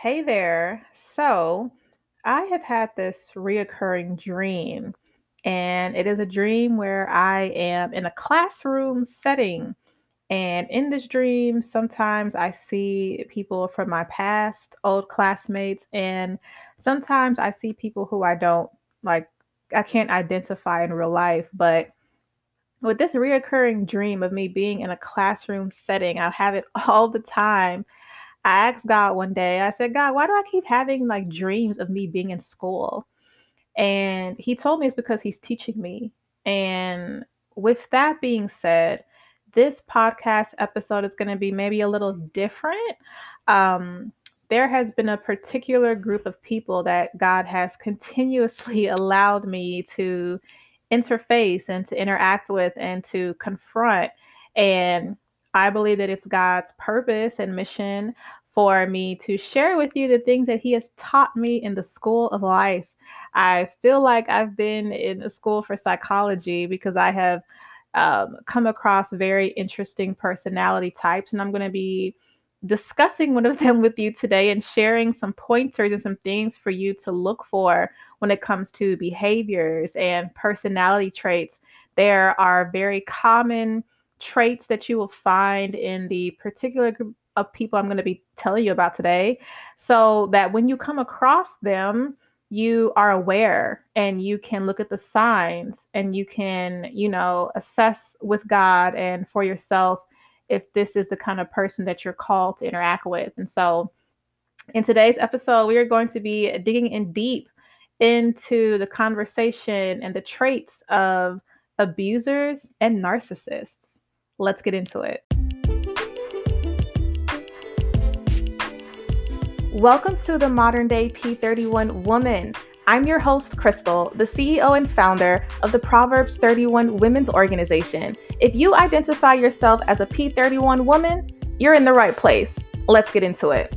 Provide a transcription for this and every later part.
Hey there. So, I have had this reoccurring dream, and it is a dream where I am in a classroom setting. And in this dream, sometimes I see people from my past, old classmates, and sometimes I see people who I don't like, I can't identify in real life. But with this reoccurring dream of me being in a classroom setting, I have it all the time I asked God one day, I said, God, why do I keep having like dreams of me being in school? And he told me it's because he's teaching me. And with that being said, this podcast episode is going to be maybe a little different. Um, there has been a particular group of people that God has continuously allowed me to interface and to interact with and to confront. And I believe that it's God's purpose and mission for me to share with you the things that He has taught me in the school of life. I feel like I've been in the school for psychology because I have um, come across very interesting personality types, and I'm going to be discussing one of them with you today and sharing some pointers and some things for you to look for when it comes to behaviors and personality traits. There are very common traits that you will find in the particular group of people I'm going to be telling you about today so that when you come across them, you are aware and you can look at the signs and you can, you know, assess with God and for yourself if this is the kind of person that you're called to interact with. And so, in today's episode, we are going to be digging in deep into the conversation and the traits of abusers and narcissists. Let's get into it. Welcome to the Modern Day P31 Woman. I'm your host, Crystal, the CEO and founder of the Proverbs 31 Women's Organization. If you identify yourself as a P31 woman, you're in the right place. Let's get into it.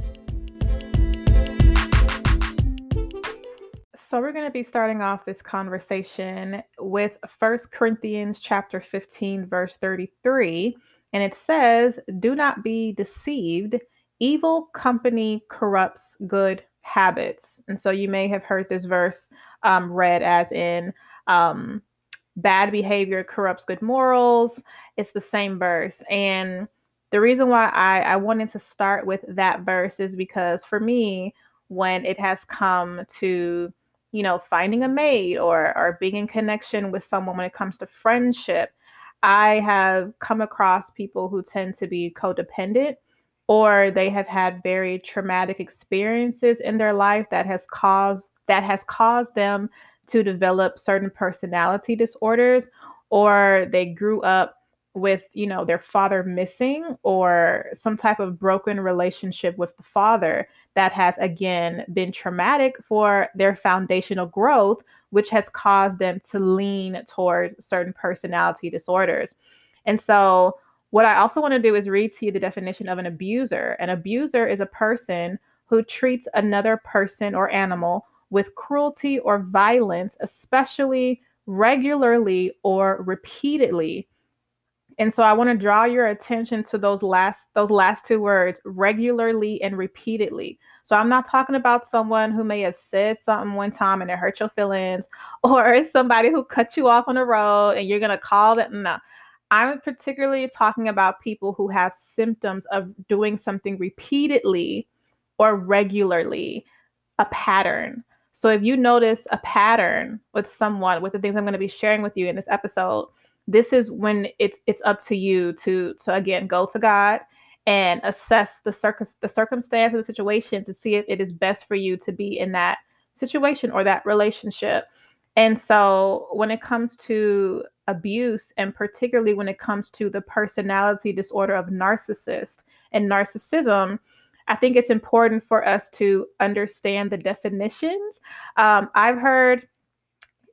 So we're going to be starting off this conversation with 1 Corinthians chapter 15 verse 33 and it says, "Do not be deceived, evil company corrupts good habits." And so you may have heard this verse um, read as in um, bad behavior corrupts good morals. It's the same verse. And the reason why I, I wanted to start with that verse is because for me, when it has come to you know, finding a mate or or being in connection with someone when it comes to friendship. I have come across people who tend to be codependent or they have had very traumatic experiences in their life that has caused that has caused them to develop certain personality disorders or they grew up with you know their father missing or some type of broken relationship with the father that has again been traumatic for their foundational growth which has caused them to lean towards certain personality disorders. And so what i also want to do is read to you the definition of an abuser. An abuser is a person who treats another person or animal with cruelty or violence especially regularly or repeatedly and so I want to draw your attention to those last those last two words, regularly and repeatedly. So I'm not talking about someone who may have said something one time and it hurt your feelings or somebody who cut you off on the road and you're going to call them no. I'm particularly talking about people who have symptoms of doing something repeatedly or regularly, a pattern. So if you notice a pattern with someone with the things I'm going to be sharing with you in this episode, this is when it's it's up to you to to again go to God and assess the circum the circumstance of the situation to see if it is best for you to be in that situation or that relationship. And so when it comes to abuse and particularly when it comes to the personality disorder of narcissist and narcissism, I think it's important for us to understand the definitions. Um, I've heard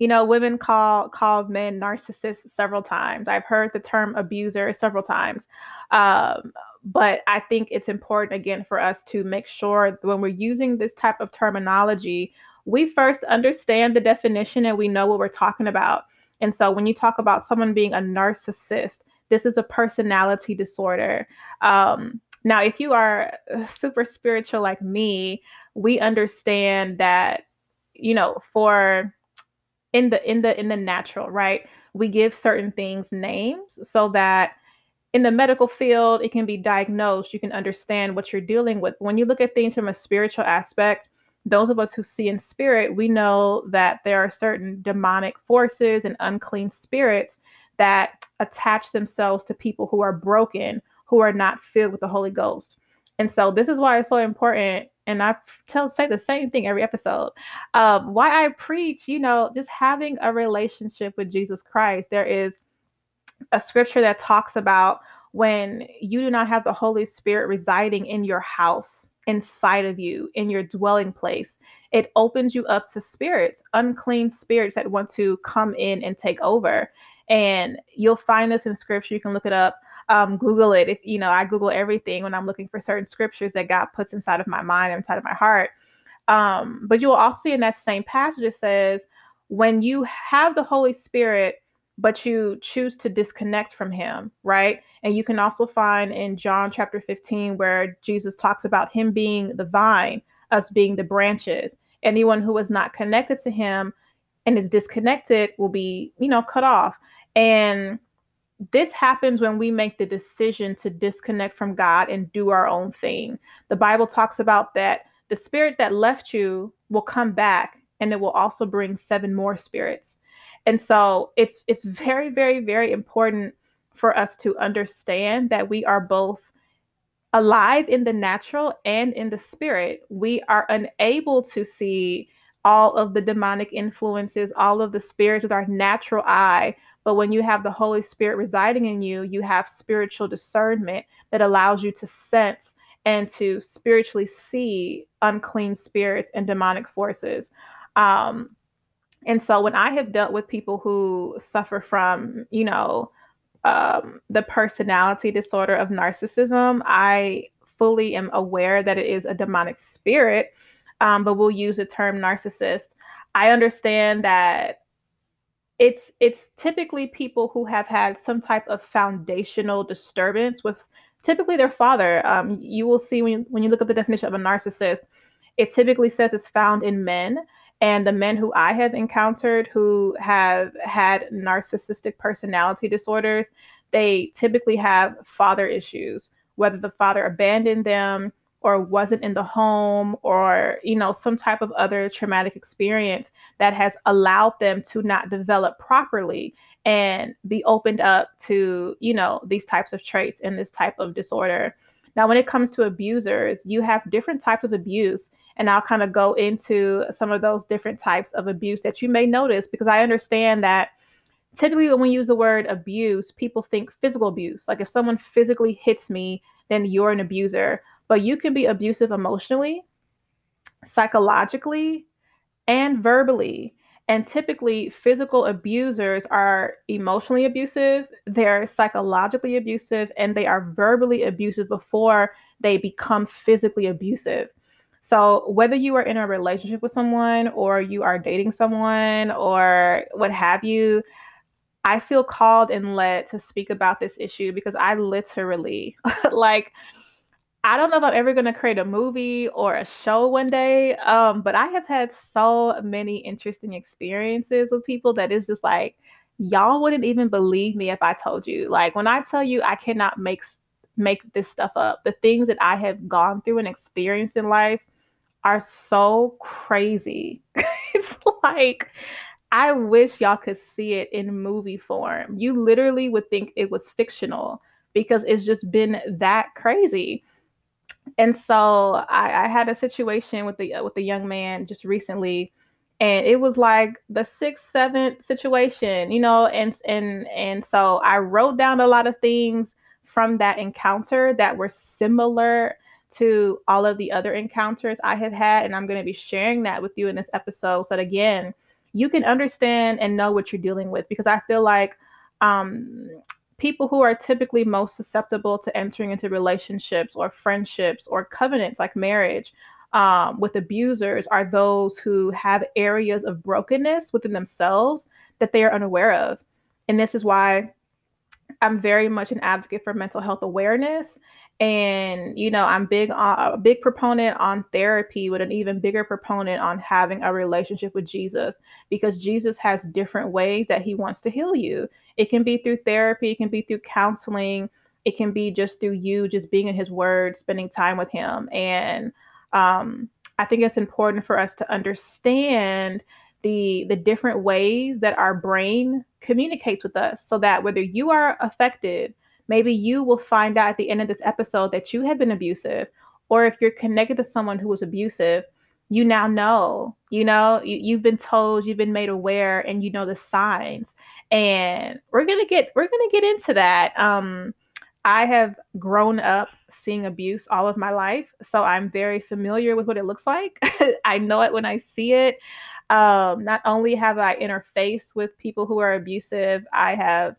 you know, women call call men narcissists several times. I've heard the term abuser several times. Um, but I think it's important again for us to make sure when we're using this type of terminology, we first understand the definition and we know what we're talking about. And so when you talk about someone being a narcissist, this is a personality disorder. Um, now, if you are super spiritual like me, we understand that, you know, for in the in the in the natural, right? We give certain things names so that in the medical field it can be diagnosed, you can understand what you're dealing with. When you look at things from a spiritual aspect, those of us who see in spirit, we know that there are certain demonic forces and unclean spirits that attach themselves to people who are broken, who are not filled with the Holy Ghost. And so this is why it's so important. And I tell say the same thing every episode. Um, why I preach, you know, just having a relationship with Jesus Christ. There is a scripture that talks about when you do not have the Holy Spirit residing in your house inside of you in your dwelling place. It opens you up to spirits, unclean spirits that want to come in and take over. And you'll find this in scripture. You can look it up, um, Google it. If you know, I Google everything when I'm looking for certain scriptures that God puts inside of my mind, inside of my heart. Um, but you will also see in that same passage it says, when you have the Holy Spirit, but you choose to disconnect from him, right? And you can also find in John chapter 15 where Jesus talks about him being the vine, us being the branches. Anyone who is not connected to him and is disconnected will be, you know, cut off. And this happens when we make the decision to disconnect from God and do our own thing. The Bible talks about that the spirit that left you will come back and it will also bring seven more spirits. And so it's it's very very very important for us to understand that we are both alive in the natural and in the spirit. We are unable to see all of the demonic influences, all of the spirits with our natural eye. But when you have the Holy Spirit residing in you, you have spiritual discernment that allows you to sense and to spiritually see unclean spirits and demonic forces. Um, and so when I have dealt with people who suffer from, you know, um, the personality disorder of narcissism, I fully am aware that it is a demonic spirit, um, but we'll use the term narcissist. I understand that it's it's typically people who have had some type of foundational disturbance with typically their father. Um, you will see when you, when you look at the definition of a narcissist, it typically says it's found in men. And the men who I have encountered who have had narcissistic personality disorders, they typically have father issues, whether the father abandoned them or wasn't in the home or you know some type of other traumatic experience that has allowed them to not develop properly and be opened up to you know these types of traits and this type of disorder now when it comes to abusers you have different types of abuse and I'll kind of go into some of those different types of abuse that you may notice because I understand that typically when we use the word abuse, people think physical abuse. Like if someone physically hits me, then you're an abuser. But you can be abusive emotionally, psychologically, and verbally. And typically, physical abusers are emotionally abusive, they're psychologically abusive, and they are verbally abusive before they become physically abusive. So, whether you are in a relationship with someone or you are dating someone or what have you, I feel called and led to speak about this issue because I literally, like, I don't know if I'm ever going to create a movie or a show one day, um, but I have had so many interesting experiences with people that is just like, y'all wouldn't even believe me if I told you. Like, when I tell you I cannot make make this stuff up. The things that I have gone through and experienced in life are so crazy. it's like I wish y'all could see it in movie form. You literally would think it was fictional because it's just been that crazy. And so I, I had a situation with the with the young man just recently, and it was like the sixth, seventh situation, you know, and and and so I wrote down a lot of things from that encounter that were similar to all of the other encounters I have had. And I'm going to be sharing that with you in this episode so that again, you can understand and know what you're dealing with. Because I feel like um, people who are typically most susceptible to entering into relationships or friendships or covenants like marriage um, with abusers are those who have areas of brokenness within themselves that they are unaware of. And this is why I'm very much an advocate for mental health awareness and you know i'm big on a big proponent on therapy with an even bigger proponent on having a relationship with jesus because jesus has different ways that he wants to heal you. It can be through therapy it can be through counseling it can be just through you just being in his word spending time with him. And um, i think it's important for us to understand the the different ways that our brain communicates with us so that whether you are affected maybe you will find out at the end of this episode that you have been abusive or if you're connected to someone who was abusive you now know you know you, have been told you've been made aware and you know the signs. And we're gonna get we're gonna get into that. Um i have grown up seeing abuse all of my life so i'm very familiar with what it looks like. I know it when i see it. Um, not only have i interfaced with people who are abusive i have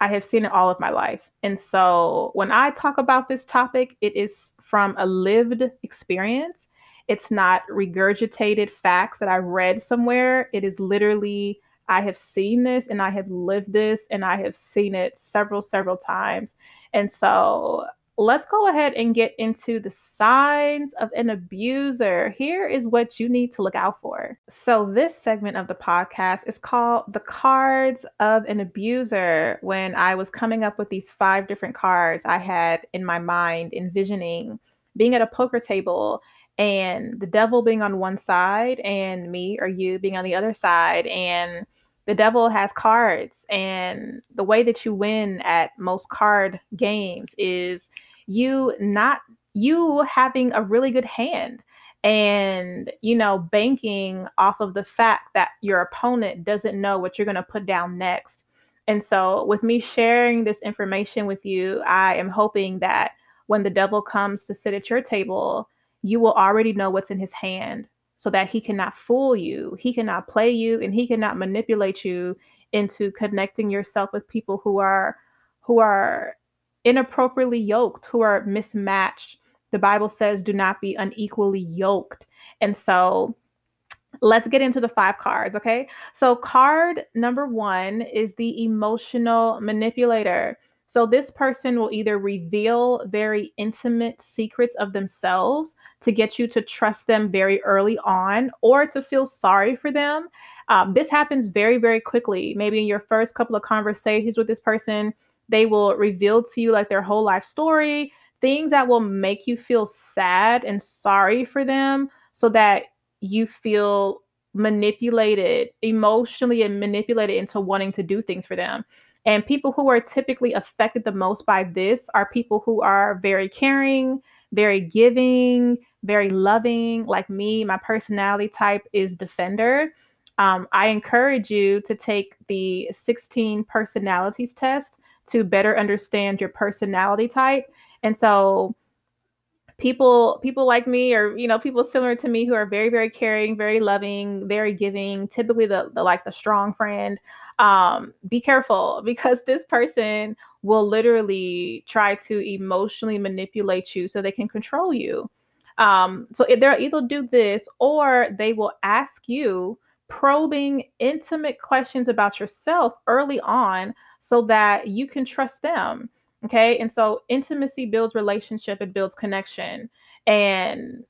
I have seen it all of my life. And so when I talk about this topic, it is from a lived experience. It's not regurgitated facts that I read somewhere. It is literally, I have seen this and I have lived this and I have seen it several, several times. And so let's go ahead and get into the signs of an abuser. Here is what you need to look out for. So, this segment of the podcast is called The Cards of an Abuser. When I was coming up with these five different cards, I had in my mind envisioning being at a poker table and the devil being on one side and me or you being on the other side and the devil has cards and the way that you win at most card games is you not you having a really good hand and you know banking off of the fact that your opponent doesn't know what you're going to put down next. And so with me sharing this information with you i am hoping that when the devil comes to sit at your table you will already know what's in his hand so that he cannot fool you, he cannot play you, and he cannot manipulate you into connecting yourself with people who are who are inappropriately yoked, who are mismatched. The Bible says, do not be unequally yoked. And so let's get into the five cards, okay? So, card number one is the emotional manipulator. So, this person will either reveal very intimate secrets of themselves to get you to trust them very early on or to feel sorry for them. Um, this happens very, very quickly. Maybe in your first couple of conversations with this person, they will reveal to you like their whole life story, things that will make you feel sad and sorry for them so that you feel manipulated emotionally and manipulated into wanting to do things for them. And people who are typically affected the most by this are people who are very caring, very giving, very loving. Like me, my personality type is defender. Um, I encourage you to take the 16 personalities test to better understand your personality type. And so, people people like me or you know people similar to me who are very very caring very loving very giving typically the, the like the strong friend um, be careful because this person will literally try to emotionally manipulate you so they can control you. Um, so they'll either do this or they will ask you probing intimate questions about yourself early on so that you can trust them. Okay. And so intimacy builds relationship, it builds connection. And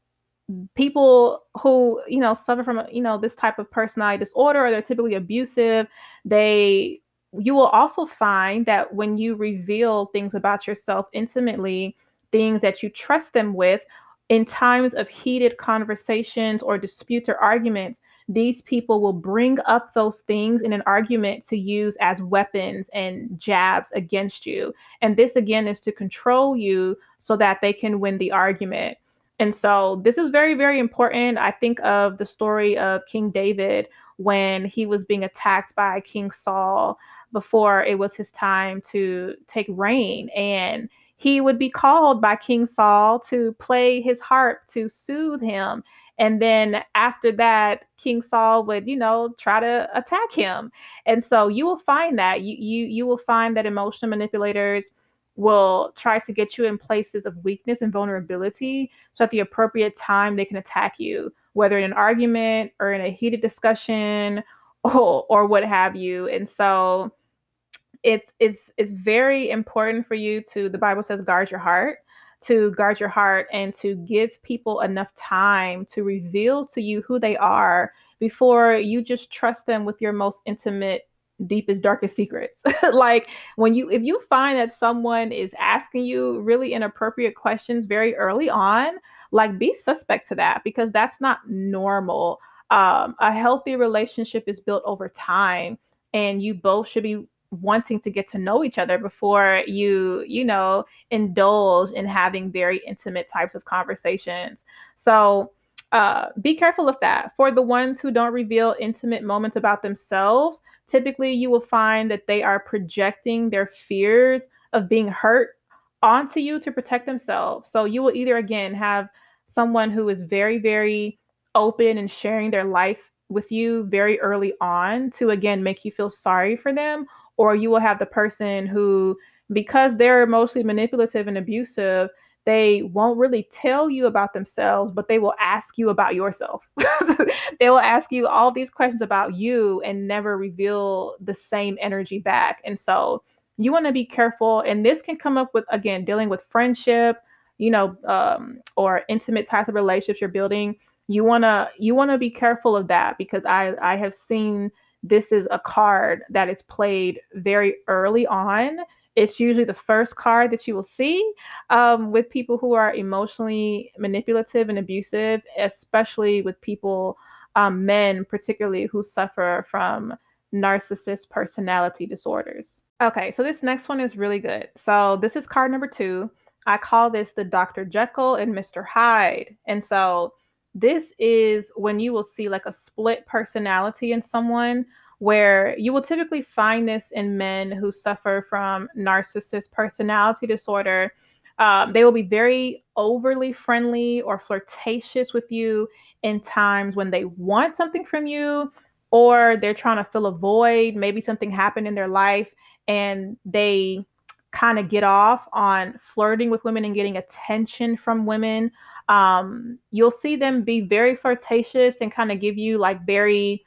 people who you know suffer from you know this type of personality disorder or they're typically abusive they you will also find that when you reveal things about yourself intimately things that you trust them with in times of heated conversations or disputes or arguments these people will bring up those things in an argument to use as weapons and jabs against you. And this again is to control you so that they can win the argument and so this is very, very important. I think of the story of King David when he was being attacked by King Saul before it was his time to take reign. And he would be called by King Saul to play his harp to soothe him. And then after that, King Saul would, you know, try to attack him. And so you will find that you you you will find that emotional manipulators will try to get you in places of weakness and vulnerability so at the appropriate time they can attack you whether in an argument or in a heated discussion or, or what have you. And so it's it's it's very important for you to the bible says guard your heart to guard your heart and to give people enough time to reveal to you who they are before you just trust them with your most intimate deepest darkest secrets. Like when you if you find that someone is asking you really inappropriate questions very early on like be suspect to that because that's not normal. Um, a healthy relationship is built over time and you both should be wanting to get to know each other before you you know indulge in having very intimate types of conversations. So uh, be careful of that. For the ones who don't reveal intimate moments about themselves, typically you will find that they are projecting their fears of being hurt onto you to protect themselves. So you will either again have someone who is very, very open and sharing their life with you very early on to again make you feel sorry for them, or you will have the person who, because they're mostly manipulative and abusive, they won't really tell you about themselves, but they will ask you about yourself. they will ask you all these questions about you and never reveal the same energy back. And so you want to be careful. And this can come up with, again, dealing with friendship, you know, um, or intimate types of relationships you're building. You want to you want to be careful of that because I I have seen this is a card that is played very early on it's usually the first card that you will see um, with people who are emotionally manipulative and abusive, especially with people, um, men particularly, who suffer from narcissist personality disorders. Okay, so this next one is really good. So this is card number two. I call this the Dr. Jekyll and Mr. Hyde. And so this is when you will see like a split personality in someone where you will typically find this in men who suffer from narcissist personality disorder. Um, they will be very overly friendly or flirtatious with you in times when they want something from you or they're trying to fill a void. Maybe something happened in their life and they kind of get off on flirting with women and getting attention from women. Um, you'll see them be very flirtatious and kind of give you like very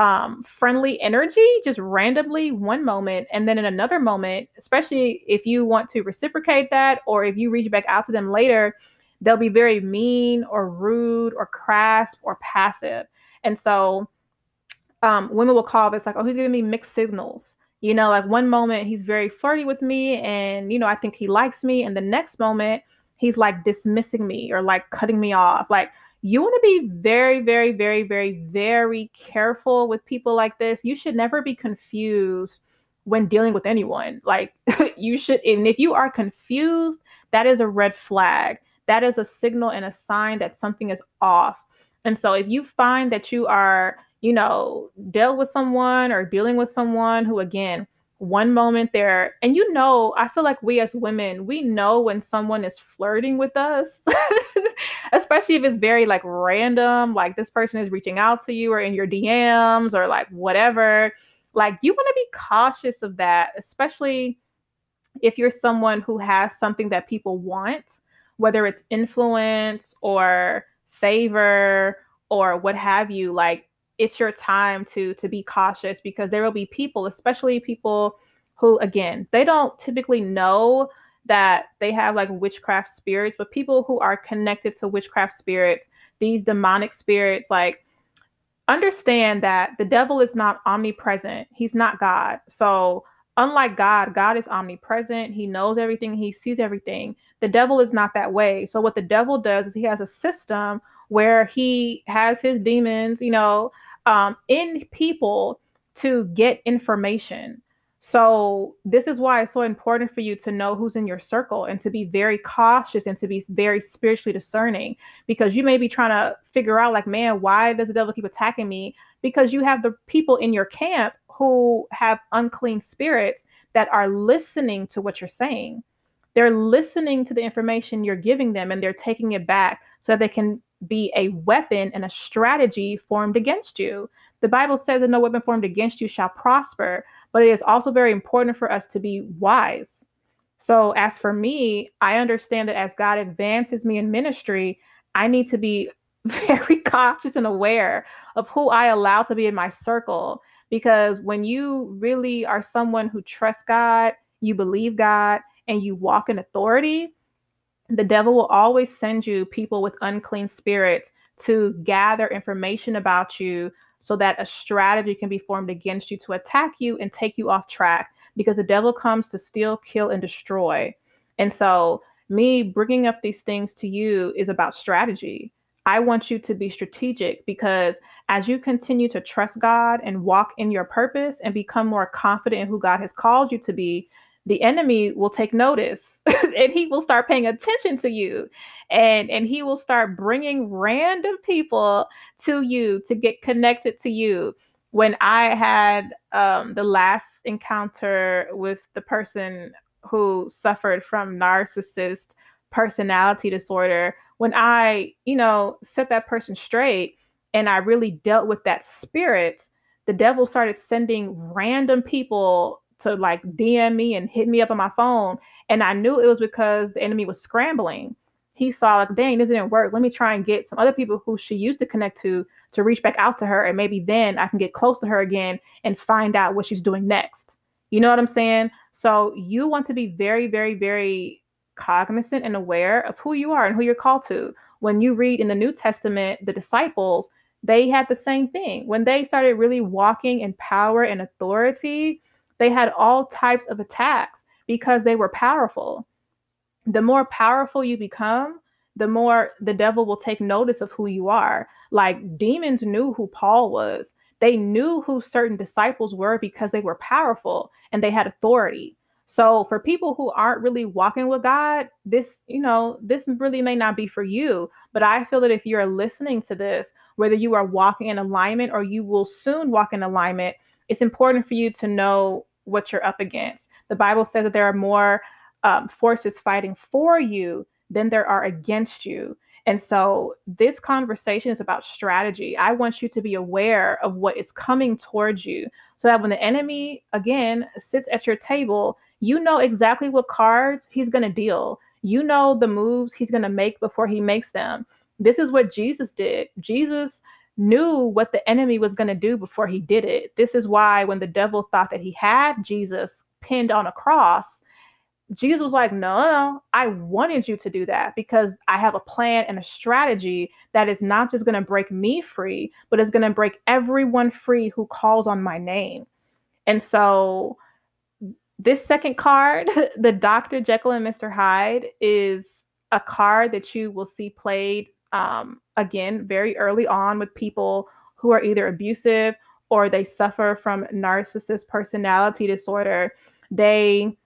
um, friendly energy just randomly one moment and then in another moment especially if you want to reciprocate that or if you reach back out to them later they'll be very mean or rude or crass or passive. And so um, women will call this like oh he's giving me mixed signals. You know like one moment he's very flirty with me and you know i think he likes me and the next moment he's like dismissing me or like cutting me off. Like you want to be very, very, very, very, very careful with people like this. You should never be confused when dealing with anyone. Like, you should, and if you are confused, that is a red flag. That is a signal and a sign that something is off. And so, if you find that you are, you know, dealt with someone or dealing with someone who, again, one moment there. And you know i feel like we as women we know when someone is flirting with us especially if it's very like random like this person is reaching out to you or in your dms or like whatever. Like you want to be cautious of that especially if you're someone who has something that people want whether it's influence or favor or what have you. Like it's your time to to be cautious because there will be people especially people who again they don't typically know that they have like witchcraft spirits but people who are connected to witchcraft spirits these demonic spirits like understand that the devil is not omnipresent. He's not god. So unlike god god is omnipresent. He knows everything. He sees everything. The devil is not that way. So what the devil does is he has a system where he has his demons you know um, in people to get information. So, this is why it's so important for you to know who's in your circle and to be very cautious and to be very spiritually discerning because you may be trying to figure out, like, man, why does the devil keep attacking me? Because you have the people in your camp who have unclean spirits that are listening to what you're saying. They're listening to the information you're giving them and they're taking it back so that they can be a weapon and a strategy formed against you. The Bible says that no weapon formed against you shall prosper, but it is also very important for us to be wise. So, as for me, I understand that as God advances me in ministry, I need to be very cautious and aware of who I allow to be in my circle. Because when you really are someone who trusts God, you believe God, and you walk in authority, the devil will always send you people with unclean spirits to gather information about you so that a strategy can be formed against you to attack you and take you off track because the devil comes to steal, kill, and destroy. And so, me bringing up these things to you is about strategy. I want you to be strategic because as you continue to trust God and walk in your purpose and become more confident in who God has called you to be, the enemy will take notice and he will start paying attention to you and and he will start bringing random people to you to get connected to you. When i had um, the last encounter with the person who suffered from narcissist personality disorder when i you know set that person straight and i really dealt with that spirit the devil started sending random people to like DM me and hit me up on my phone. And I knew it was because the enemy was scrambling. He saw like, dang, this didn't work. Let me try and get some other people who she used to connect to to reach back out to her. And maybe then I can get close to her again and find out what she's doing next. You know what I'm saying? So you want to be very, very, very cognizant and aware of who you are and who you're called to. When you read in the New Testament, the disciples, they had the same thing. When they started really walking in power and authority, they had all types of attacks because they were powerful. The more powerful you become, the more the devil will take notice of who you are. Like demons knew who Paul was. They knew who certain disciples were because they were powerful and they had authority. So for people who aren't really walking with God, this, you know, this really may not be for you. But I feel that if you're listening to this, whether you are walking in alignment or you will soon walk in alignment, it's important for you to know what you're up against. The Bible says that there are more um, forces fighting for you than there are against you. And so this conversation is about strategy. I want you to be aware of what is coming towards you so that when the enemy, again, sits at your table, you know exactly what cards he's going to deal. You know the moves he's going to make before he makes them. This is what Jesus did. Jesus knew what the enemy was going to do before he did it. This is why when the devil thought that he had Jesus pinned on a cross, Jesus was like, no, no, I wanted you to do that because I have a plan and a strategy that is not just going to break me free, but is going to break everyone free who calls on my name. And so, this second card, the Dr. Jekyll and Mr. Hyde, is a card that you will see played um, again very early on with people who are either abusive or they suffer from narcissist personality disorder. They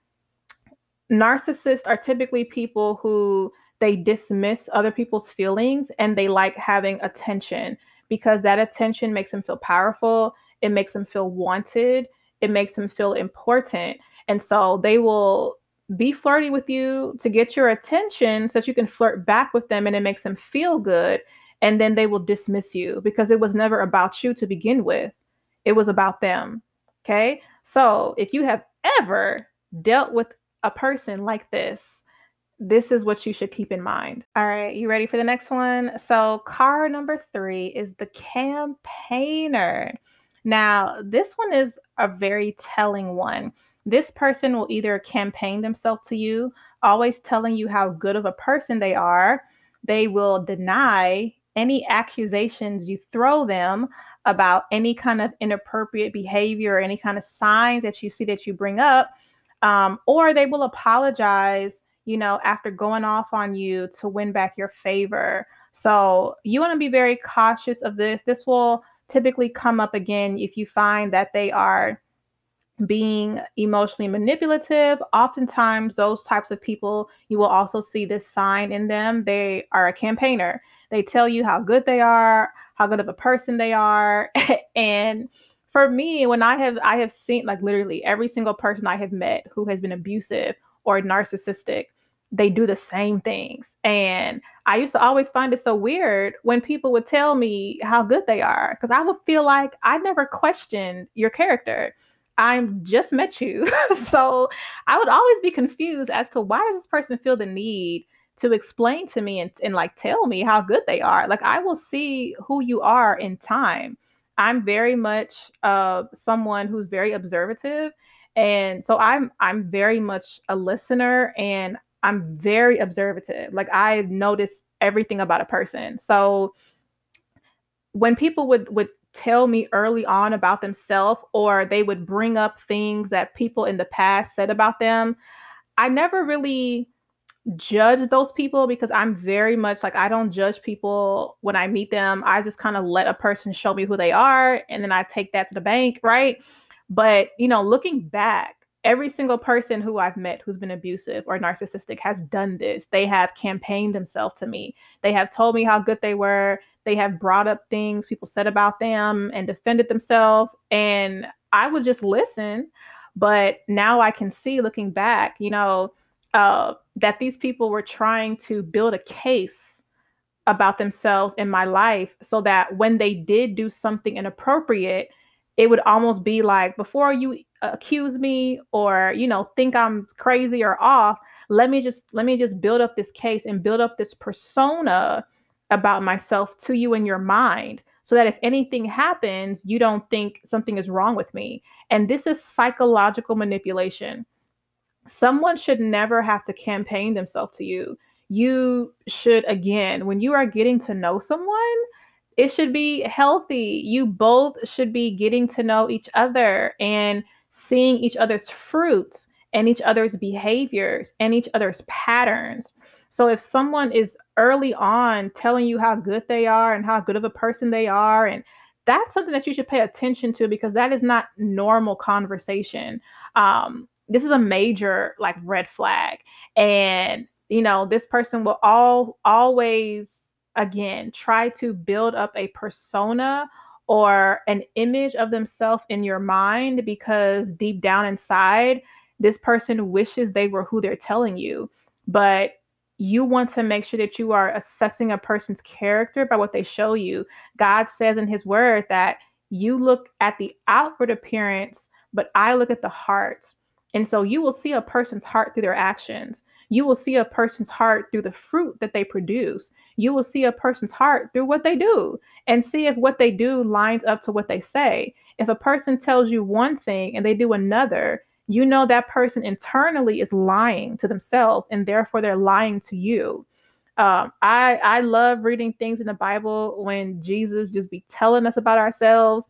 narcissists are typically people who they dismiss other people's feelings and they like having attention because that attention makes them feel powerful, it makes them feel wanted, it makes them feel important. And so they will be flirty with you to get your attention so that you can flirt back with them and it makes them feel good. And then they will dismiss you because it was never about you to begin with, it was about them. Okay. So if you have ever dealt with a person like this, this is what you should keep in mind. All right, you ready for the next one? So, car number three is the campaigner. Now, this one is a very telling one this person will either campaign themselves to you, always telling you how good of a person they are. They will deny any accusations you throw them about any kind of inappropriate behavior or any kind of signs that you see that you bring up. Um, or they will apologize, you know, after going off on you to win back your favor. So you want to be very cautious of this. This will typically come up again if you find that they are being emotionally manipulative. Oftentimes, those types of people, you will also see this sign in them. They are a campaigner. They tell you how good they are, how good of a person they are. and for me, when I have I have seen like literally every single person I have met who has been abusive or narcissistic, they do the same things. And I used to always find it so weird when people would tell me how good they are because I would feel like I never questioned your character I'm just met you. so I would always be confused as to why does this person feel the need to explain to me and, and like tell me how good they are. Like I will see who you are in time. I'm very much uh, someone who's very observative. And so I'm I'm very much a listener and I'm very observative. Like I notice everything about a person. So when people would would tell me early on about themselves or they would bring up things that people in the past said about them, I never really judge those people because I'm very much like I don't judge people when I meet them. I just kind of let a person show me who they are and then I take that to the bank, right? But, you know, looking back, every single person who I've met who's been abusive or narcissistic has done this. They have campaigned themselves to me. They have told me how good they were. They have brought up things people said about them and defended themselves. And I would just listen. But now I can see looking back, you know, uh, that these people were trying to build a case about themselves in my life so that when they did do something inappropriate, it would almost be like before you accuse me or you know think i'm crazy or off let me just let me just build up this case and build up this persona about myself to you in your mind so that if anything happens you don't think something is wrong with me. And this is psychological manipulation someone should never have to campaign themselves to you you should again when you are getting to know someone it should be healthy. You both should be getting to know each other and seeing each other's fruits and each other's behaviors and each other's patterns. So if someone is early on telling you how good they are and how good of a person they are and that's something that you should pay attention to because that is not normal conversation. Um, this is a major like red flag, and you know this person will all always again try to build up a persona or an image of themselves in your mind because deep down inside this person wishes they were who they're telling you. But you want to make sure that you are assessing a person's character by what they show you. God says in his word that you look at the outward appearance but i look at the heart and so you will see a person's heart through their actions you will see a person's heart through the fruit that they produce. You will see a person's heart through what they do and see if what they do lines up to what they say. If a person tells you one thing and they do another, you know that person internally is lying to themselves and therefore they're lying to you. Um, I I love reading things in the Bible when Jesus just be telling us about ourselves.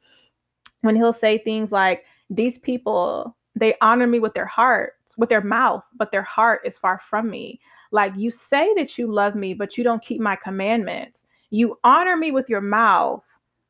When he'll say things like, "These people they honor me with their hearts, with their mouth, but their heart is far from me. Like you say that you love me, but you don't keep my commandments. You honor me with your mouth,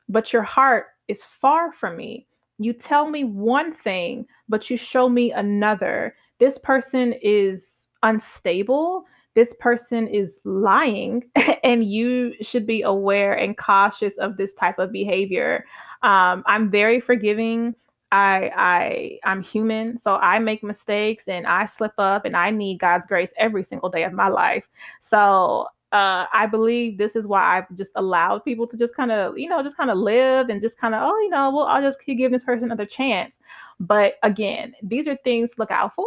but your heart is far from me. You tell me one thing, but you show me another. This person is unstable. This person is lying, and you should be aware and cautious of this type of behavior. Um, I'm very forgiving I I I'm human, so I make mistakes and I slip up and I need God's grace every single day of my life. So uh, I believe this is why I've just allowed people to just kind of, you know, just kind of live and just kind of, oh, you know, well, I'll just keep giving this person another chance. But again, these are things to look out for.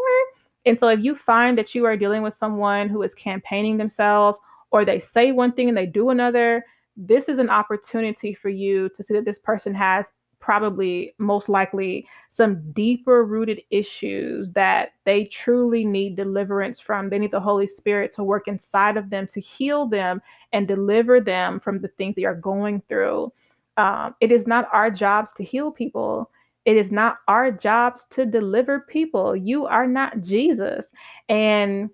And so if you find that you are dealing with someone who is campaigning themselves or they say one thing and they do another, this is an opportunity for you to see that this person has probably most likely some deeper rooted issues that they truly need deliverance from. They need the Holy Spirit to work inside of them to heal them and deliver them from the things they are going through. Um, it is not our jobs to heal people. It is not our jobs to deliver people. You are not Jesus. And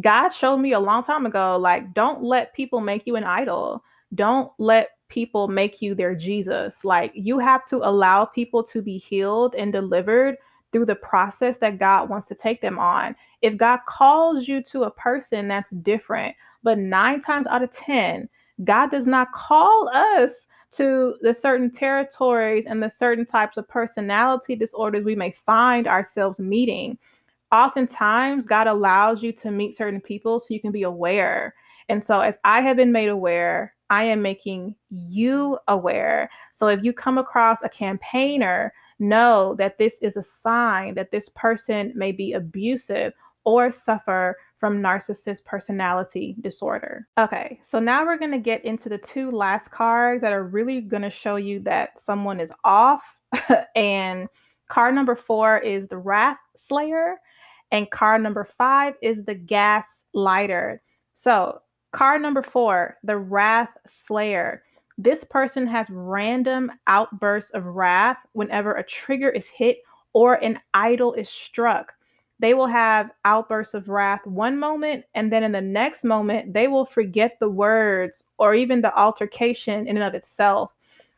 God showed me a long time ago like, don't let people make you an idol. Don't let people make you their Jesus. Like you have to allow people to be healed and delivered through the process that God wants to take them on. If God calls you to a person that's different, but nine times out of 10, God does not call us to the certain territories and the certain types of personality disorders we may find ourselves meeting. Oftentimes, God allows you to meet certain people so you can be aware. And so, as I have been made aware, I am making you aware. So if you come across a campaigner, know that this is a sign that this person may be abusive or suffer from narcissist personality disorder. Okay, so now we're going to get into the two last cards that are really going to show you that someone is off. and card number four is the Wrath Slayer. And card number five is the gas lighter. So, card number four, the wrath slayer. This person has random outbursts of wrath whenever a trigger is hit or an idol is struck. They will have outbursts of wrath one moment, and then in the next moment, they will forget the words or even the altercation in and of itself.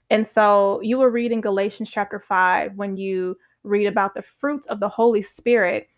And so you will read in Galatians chapter 5 when you read about the fruits of the Holy Spirit.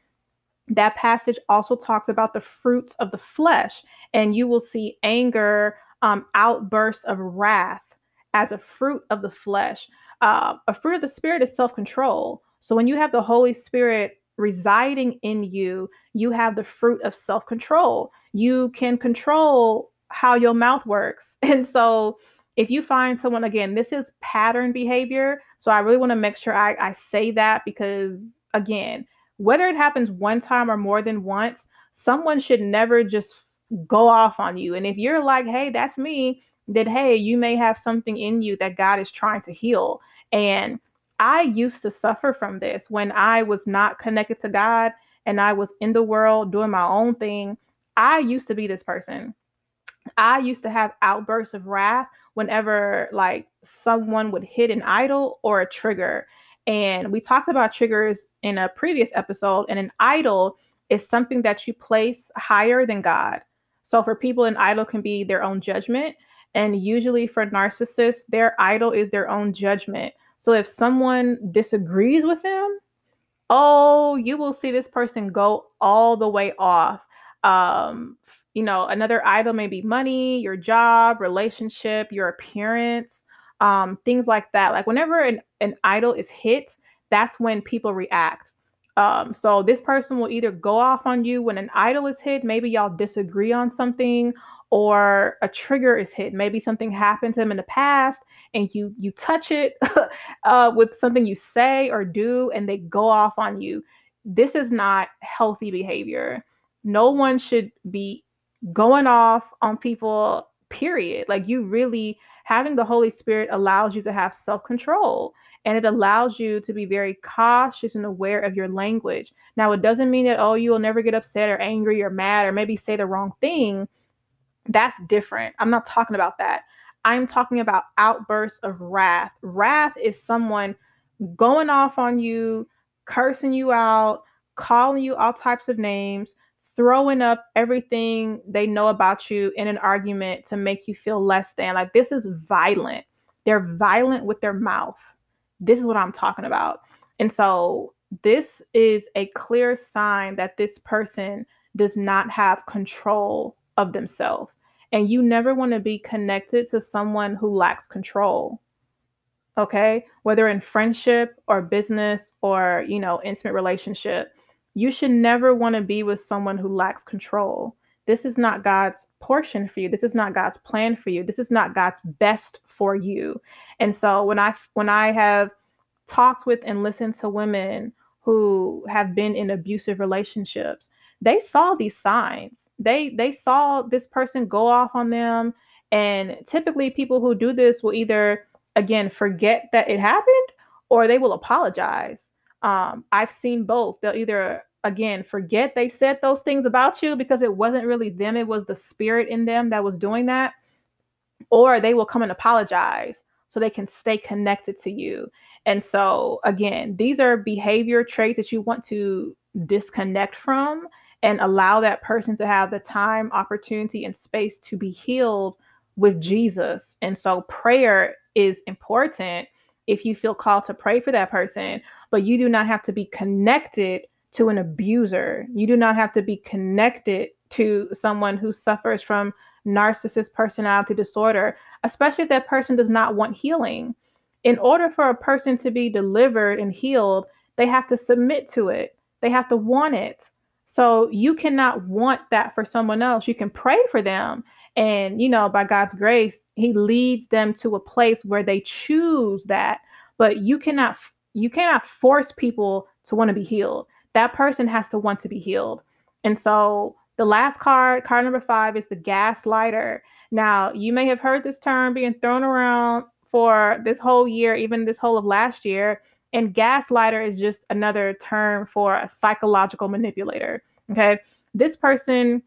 That passage also talks about the fruits of the flesh, and you will see anger, um, outbursts of wrath as a fruit of the flesh. Uh, a fruit of the Spirit is self control. So when you have the Holy Spirit residing in you, you have the fruit of self control. You can control how your mouth works. And so if you find someone again this is pattern behavior so i really want to make sure I, I say that because again whether it happens one time or more than once someone should never just go off on you and if you're like hey that's me then hey you may have something in you that god is trying to heal and i used to suffer from this when i was not connected to god and i was in the world doing my own thing i used to be this person I used to have outbursts of wrath whenever like someone would hit an idol or a trigger. And we talked about triggers in a previous episode, and an idol is something that you place higher than God. So for people, an idol can be their own judgment. And usually for narcissists, their idol is their own judgment. So if someone disagrees with them, oh, you will see this person go all the way off um you know another idol may be money your job relationship your appearance um things like that like whenever an, an idol is hit that's when people react um so this person will either go off on you when an idol is hit maybe y'all disagree on something or a trigger is hit. Maybe something happened to them in the past and you you touch it uh, with something you say or do and they go off on you. This is not healthy behavior. No one should be going off on people period. Like you really having the holy spirit allows you to have self-control and it allows you to be very cautious and aware of your language now it doesn't mean that oh you will never get upset or angry or mad or maybe say the wrong thing that's different i'm not talking about that i'm talking about outbursts of wrath wrath is someone going off on you cursing you out calling you all types of names throwing up everything they know about you in an argument to make you feel less than. Like this is violent. They're violent with their mouth. This is what I'm talking about. And so this is a clear sign that this person does not have control of themselves. And you never want to be connected to someone who lacks control. Okay? Whether in friendship or business or, you know, intimate relationship you should never want to be with someone who lacks control. This is not God's portion for you. This is not God's plan for you. This is not God's best for you. And so when I when I have talked with and listened to women who have been in abusive relationships, they saw these signs. They they saw this person go off on them and typically people who do this will either again forget that it happened or they will apologize um, I've seen both. They'll either again forget they said those things about you because it wasn't really them, it was the spirit in them that was doing that, or they will come and apologize so they can stay connected to you. And so, again, these are behavior traits that you want to disconnect from and allow that person to have the time, opportunity, and space to be healed with Jesus. And so, prayer is important if you feel called to pray for that person, but you do not have to be connected to an abuser. You do not have to be connected to someone who suffers from narcissist personality disorder, especially if that person does not want healing. In order for a person to be delivered and healed, they have to submit to it, they have to want it. So you cannot want that for someone else. You can pray for them and, you know, by God's grace, He leads them to a place where they choose that. But you cannot you cannot force people to want to be healed. That person has to want to be healed. And so the last card, card number five, is the gaslighter. Now, you may have heard this term being thrown around for this whole year, even this whole of last year. And gaslighter is just another term for a psychological manipulator. Okay. This person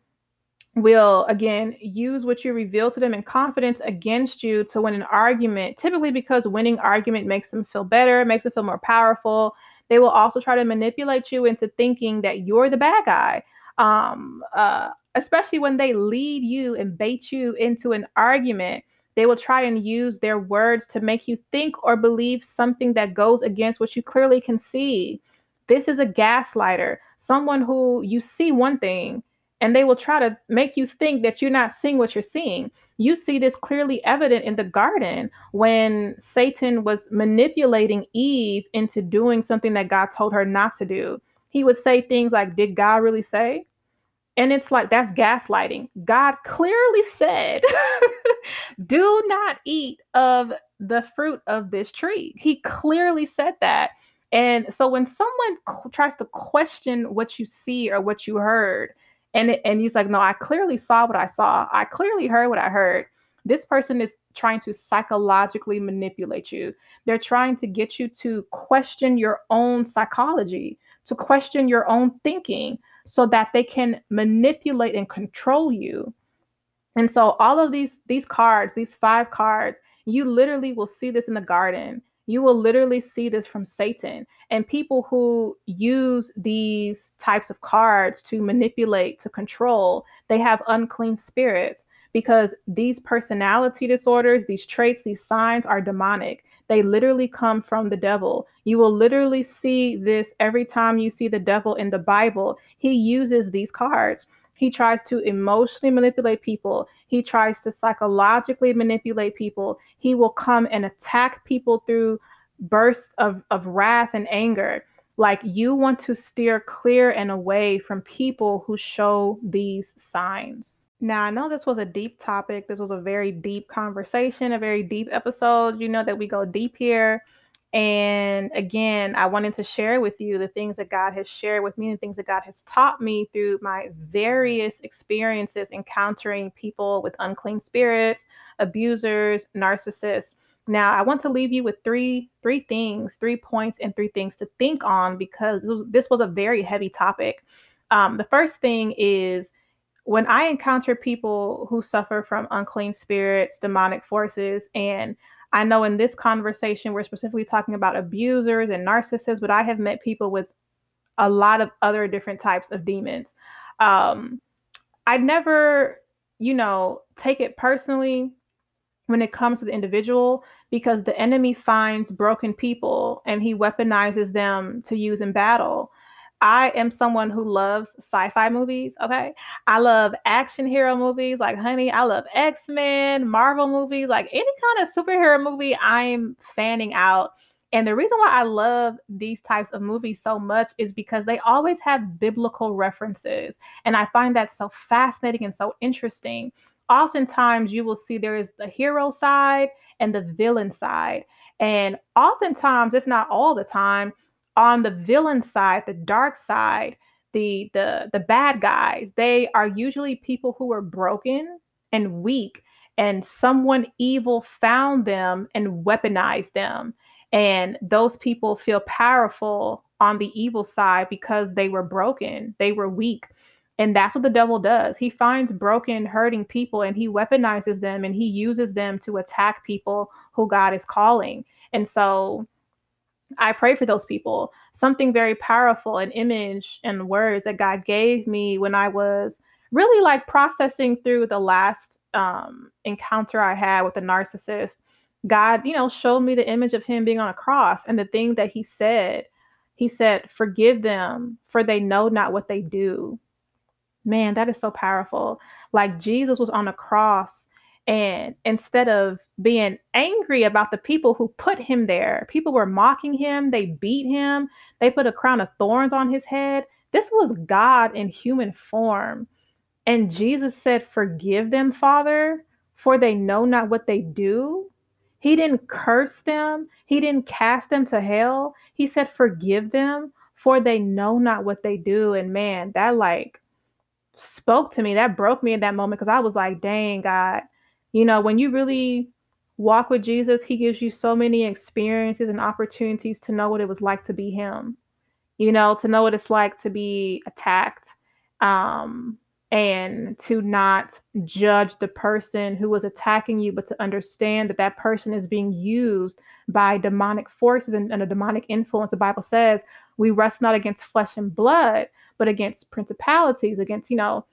will again use what you reveal to them in confidence against you to win an argument typically because winning argument makes them feel better makes them feel more powerful they will also try to manipulate you into thinking that you're the bad guy um, uh, especially when they lead you and bait you into an argument they will try and use their words to make you think or believe something that goes against what you clearly can see this is a gaslighter someone who you see one thing and they will try to make you think that you're not seeing what you're seeing. You see this clearly evident in the garden when Satan was manipulating Eve into doing something that God told her not to do. He would say things like, Did God really say? And it's like, that's gaslighting. God clearly said, Do not eat of the fruit of this tree. He clearly said that. And so when someone tries to question what you see or what you heard, and and he's like, no, I clearly saw what I saw. I clearly heard what I heard. This person is trying to psychologically manipulate you. They're trying to get you to question your own psychology, to question your own thinking, so that they can manipulate and control you. And so all of these these cards, these five cards, you literally will see this in the garden. You will literally see this from Satan and people who use these types of cards to manipulate, to control. They have unclean spirits because these personality disorders, these traits, these signs are demonic. They literally come from the devil. You will literally see this every time you see the devil in the Bible. He uses these cards. He tries to emotionally manipulate people. He tries to psychologically manipulate people. He will come and attack people through bursts of, of wrath and anger. Like you want to steer clear and away from people who show these signs. Now, I know this was a deep topic. This was a very deep conversation, a very deep episode. You know that we go deep here. And again, I wanted to share with you the things that God has shared with me and things that God has taught me through my various experiences encountering people with unclean spirits, abusers, narcissists. Now, I want to leave you with three three things, three points and three things to think on because this was, this was a very heavy topic. Um, the first thing is when I encounter people who suffer from unclean spirits, demonic forces, and I know in this conversation, we're specifically talking about abusers and narcissists, but I have met people with a lot of other different types of demons. Um, I never, you know, take it personally when it comes to the individual because the enemy finds broken people and he weaponizes them to use in battle. I am someone who loves sci-fi movies. Okay. I love action hero movies. Like, honey, I love X-Men, Marvel movies, like any kind of superhero movie, I'm fanning out. And the reason why I love these types of movies so much is because they always have biblical references. And I find that so fascinating and so interesting. Oftentimes, you will see there is the hero side and the villain side. And oftentimes, if not all the time, on the villain side, the dark side, the the the bad guys, they are usually people who are broken and weak and someone evil found them and weaponized them. And those people feel powerful on the evil side because they were broken, they were weak. And that's what the devil does. He finds broken, hurting people and he weaponizes them and he uses them to attack people who God is calling. And so I pray for those people. Something very powerful, an image and words that God gave me when I was really like processing through the last um, encounter I had with a narcissist. God, you know, showed me the image of him being on a cross and the thing that he said. He said, Forgive them, for they know not what they do. Man, that is so powerful. Like Jesus was on a cross and instead of being angry about the people who put him there, people were mocking him, they beat him, they put a crown of thorns on his head. This was God in human form. And Jesus said, Forgive them, Father, for they know not what they do. He didn't curse them, He didn't cast them to hell. He said, Forgive them, for they know not what they do. And man, that like spoke to me. That broke me in that moment because I was like, Dang, God you know, when you really walk with Jesus, he gives you so many experiences and opportunities to know what it was like to be him. You know, to know what it's like to be attacked um and to not judge the person who was attacking you, but to understand that that person is being used by demonic forces and, and, a demonic influence. The Bible says we wrestle not against flesh and blood, but against principalities, against, you know,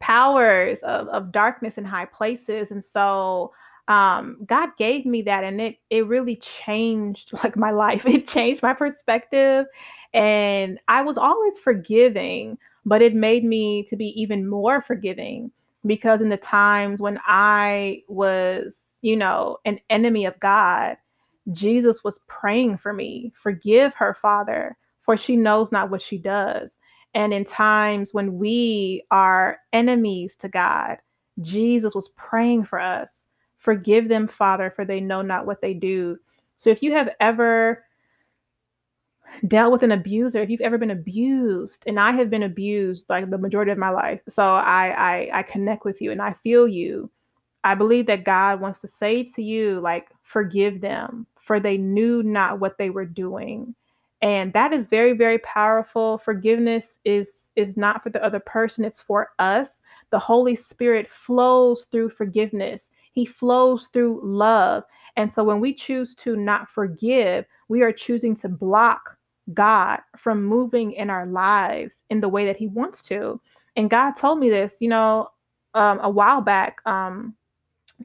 powers of, of darkness in high places. And so um, God gave me that and it it really changed like my life. It changed my perspective. And I was always forgiving, but it made me to be even more forgiving because in the times when I was, you know, an enemy of God, Jesus was praying for me. Forgive her, Father, for she knows not what she does. And in times when we are enemies to God, Jesus was praying for us. Forgive them, Father, for they know not what they do. So if you have ever dealt with an abuser, if you've ever been abused, and I have been abused like the majority of my life, so I I, I connect with you and I feel you. I believe that God wants to say to you, like, forgive them, for they knew not what they were doing and that is very very powerful. Forgiveness is is not for the other person it's for us. The holy spirit flows through forgiveness. He flows through love. And so when we choose to not forgive we are choosing to block god from moving in our lives in the way that he wants to. And god told me this you know um, a while back. Um,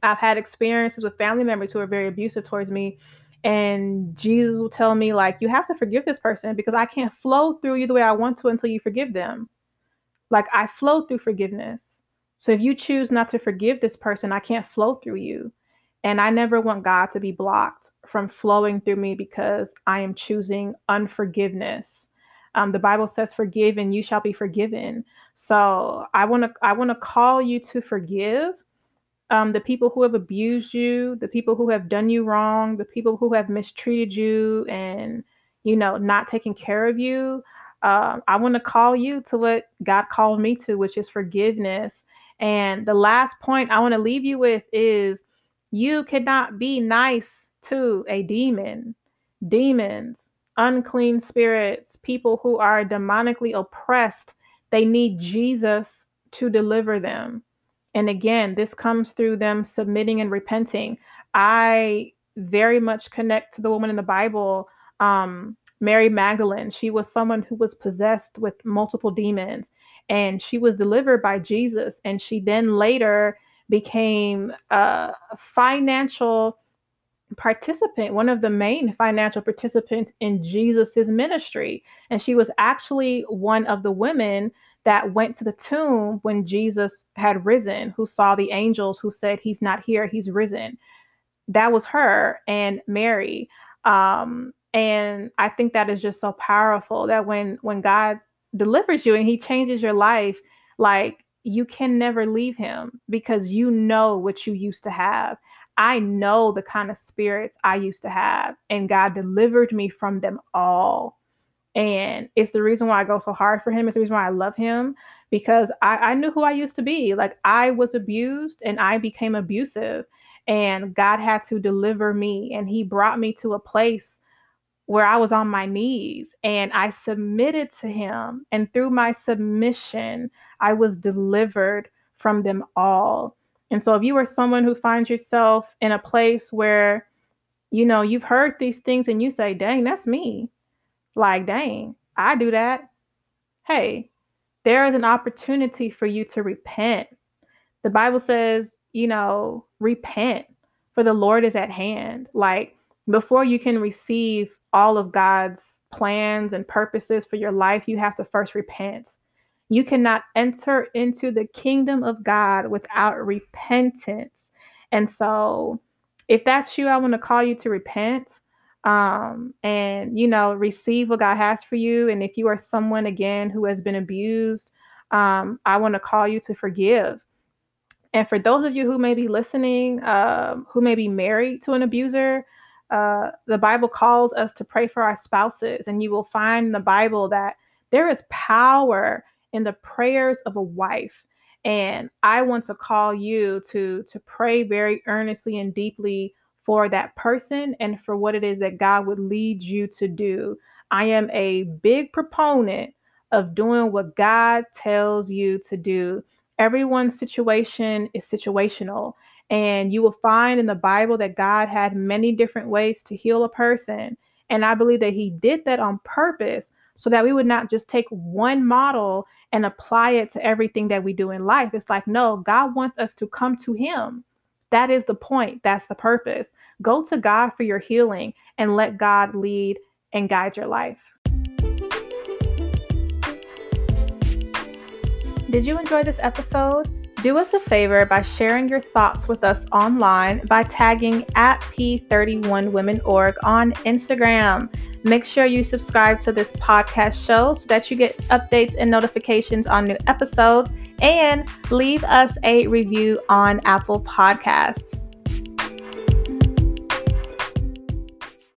i've had experiences with family members who are very abusive towards me and Jesus will tell me, like, you have to forgive this person because I can't flow through you the way I want to until you forgive them. Like, I flow through forgiveness. So if you choose not to forgive this person, I can't flow through you. And I never want God to be blocked from flowing through me because I am choosing unforgiveness. Um, the Bible says, "Forgive, and you shall be forgiven." So I want to I want to call you to forgive um, the people who have abused you, the people who have done you wrong, the people who have mistreated you and, you know, not taking care of you. Uh, I want to call you to what God called me to, which is forgiveness. And the last point I want to leave you with is you cannot be nice to a demon. Demons, unclean spirits, people who are demonically oppressed, they need Jesus to deliver them. And again, this comes through them submitting and repenting. I very much connect to the woman in the Bible, um, Mary Magdalene. She was someone who was possessed with multiple demons and she was delivered by Jesus. And she then later became a financial participant, one of the main financial participants in Jesus's ministry. And she was actually one of the women that went to the tomb when Jesus had risen, who saw the angels who said, He's not here, He's risen. That was her and Mary. Um, and I think that is just so powerful that when when God delivers you and He changes your life, like you can never leave Him because you know what you used to have. I know the kind of spirits I used to have, and God delivered me from them all. And it's the reason why I go so hard for him. It's the reason why I love him because I, I knew who I used to be. Like I was abused and I became abusive. And God had to deliver me. And he brought me to a place where I was on my knees and I submitted to him. And through my submission, I was delivered from them all. And so if you are someone who finds yourself in a place where, you know, you've heard these things and you say, dang, that's me like, dang, I do that. Hey, there is an opportunity for you to repent. The Bible says, you know, repent, for the Lord is at hand. Like, before you can receive all of God's plans and purposes for your life, you have to first repent. You cannot enter into the kingdom of God without repentance. And so, if that's you, I want to call you to repent um, and you know receive what God has for you. And if you are someone again who has been abused, um, I want to call you to forgive. And for those of you who may be listening, um, who may be married to an abuser, uh, the Bible calls us to pray for our spouses, and you will find in the Bible that there is power in the prayers of a wife. And I want to call you to to pray very earnestly and deeply for that person and for what it is that God would lead you to do. I am a big proponent of doing what God tells you to do. Everyone's situation is situational. And you will find in the Bible that God had many different ways to heal a person. And I believe that He did that on purpose so that we would not just take one model and apply it to everything that we do in life. It's like, no, God wants us to come to Him. That is the point. That's the purpose. Go to God for your healing and let God lead and guide your life. Did you enjoy this episode? Do us a favor by sharing your thoughts with us online by tagging at P31WomenOrg on Instagram. Make sure you subscribe to this podcast show so that you get updates and notifications on new episodes and leave us a review on Apple Podcasts.